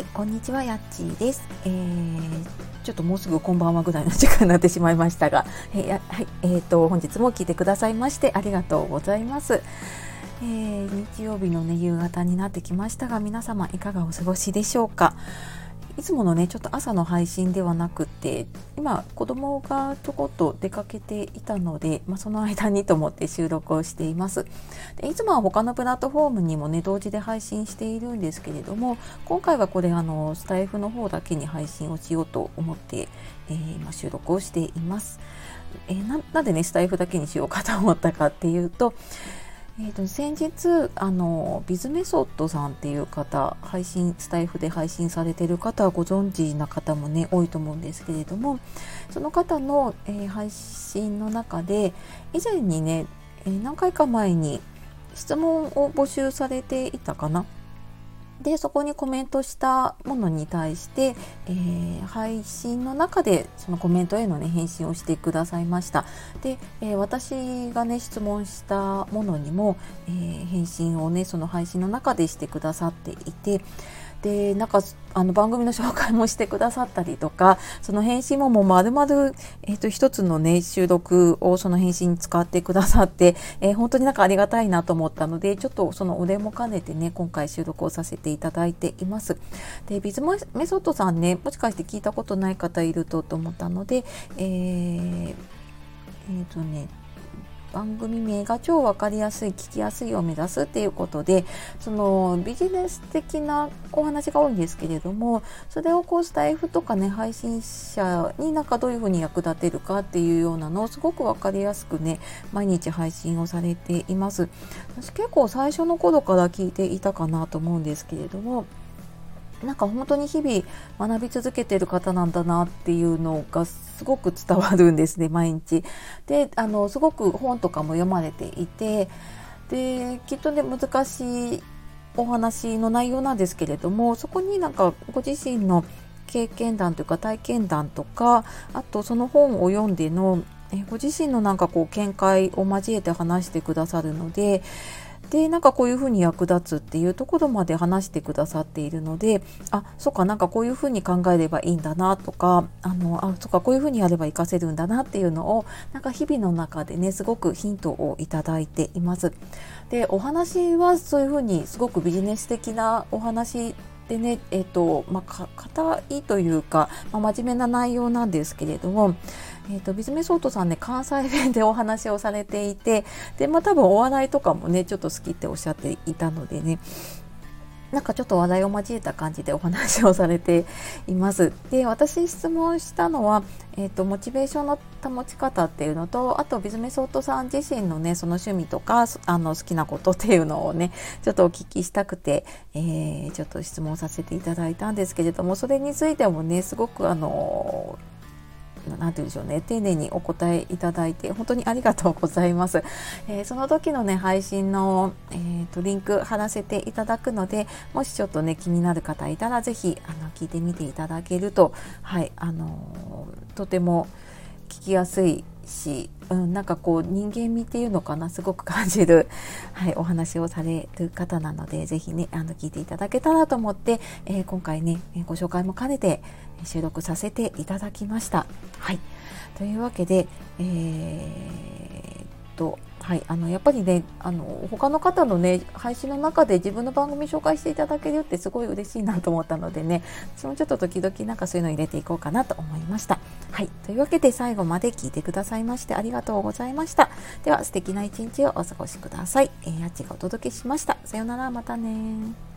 はい、こんにちは、やっちーです。えー、ちょっともうすぐこんばんはぐらいの時間になってしまいましたが、えー、はい、えーと、本日も聞いてくださいましてありがとうございます。えー、日曜日のね、夕方になってきましたが、皆様いかがお過ごしでしょうか？いつものねちょっと朝の配信ではなくて今子供がちょこっと出かけていたので、まあ、その間にと思って収録をしています。でいつもは他のプラットフォームにもね同時で配信しているんですけれども今回はこれあのスタイフの方だけに配信をしようと思って、えー、今収録をしています。えー、ななんでねスタイフだけにしようかと思ったかっていうとえーと、先日あのビズメソッドさんっていう方配信スタイフで配信されてる方はご存知な方もね多いと思うんですけれどもその方の、えー、配信の中で以前にね、えー、何回か前に質問を募集されていたかなでそこにコメントしたものに対して、えー、配信の中でそのコメントへの、ね、返信をしてくださいました。で、えー、私がね質問したものにも、えー、返信をねその配信の中でしてくださっていてでなんかあの番組の紹介もしてくださったりとか その返信ももう丸々、えーと、一つのね収録をその返信に使ってくださって、えー、本当になんかありがたいなと思ったのでちょっとそのお礼も兼ねてね今回収録をさせていただいています。でビズメソッドさんねもしかして聞いたことない方いるとと思ったのでえー、えー、とね番組名が超分かりやすい聞きやすいを目指すっていうことでそのビジネス的なお話が多いんですけれどもそれをこうスタイフとかね配信者になんかどういうふうに役立てるかっていうようなのをすごく分かりやすくね毎日配信をされています。私結構最初の頃から聞いていたかなと思うんですけれどもなんか本当に日々学び続けてる方なんだなっていうのがすごく伝わるんですね毎日。であのすごく本とかも読まれていてできっとね難しいお話の内容なんですけれどもそこになんかご自身の経験談というか体験談とかあとその本を読んでのご自身のなんかこう見解を交えて話してくださるのででなんかこういうふうに役立つっていうところまで話してくださっているのであそっかなんかこういうふうに考えればいいんだなとかあのあそっかこういうふうにやれば活かせるんだなっていうのをなんか日々の中でねすごくヒントをいただいています。でお話はそういうふうにすごくビジネス的なお話でね、えっ、と、まあ、硬いというか、まあ、真面目な内容なんですけれども、えーと、ビズメソートさんね関西弁でお話をされていてで、まあ、多分お笑いとかもねちょっと好きっておっしゃっていたのでねなんかちょっと話題を交えた感じでお話をされています。で私質問したのは、えーと、モチベーションの保ち方っていうのとあとビズメソートさん自身のねその趣味とかあの好きなことっていうのをねちょっとお聞きしたくて、えー、ちょっと質問させていただいたんですけれどもそれについてもねすごくあの何て言うんでしょうね。丁寧にお答えいただいて本当にありがとうございます、えー、その時のね配信の、えーと、リンク貼らせていただくのでもしちょっとね気になる方いたら是非あの聞いてみていただけるとはいあのー、とても聞きやすいし、うん、なんかこう人間味っていうのかな？すごく感じる、はい、お話をされる方なので是非ねあの聞いていただけたらと思って、えー、今回ねご紹介も兼ねて収録させていただきました。はいというわけで、えー、っとはい、あのやっぱりねあの他の方のね配信の中で自分の番組紹介していただけるってすごい嬉しいなと思ったのでね私もちょっと時々なんかそういうの入れていこうかなと思いました。はい、というわけで最後まで聞いてくださいましてありがとうございました。では素敵な一日をお過ごしください。えー、あっちがお届けしました。さようならまたね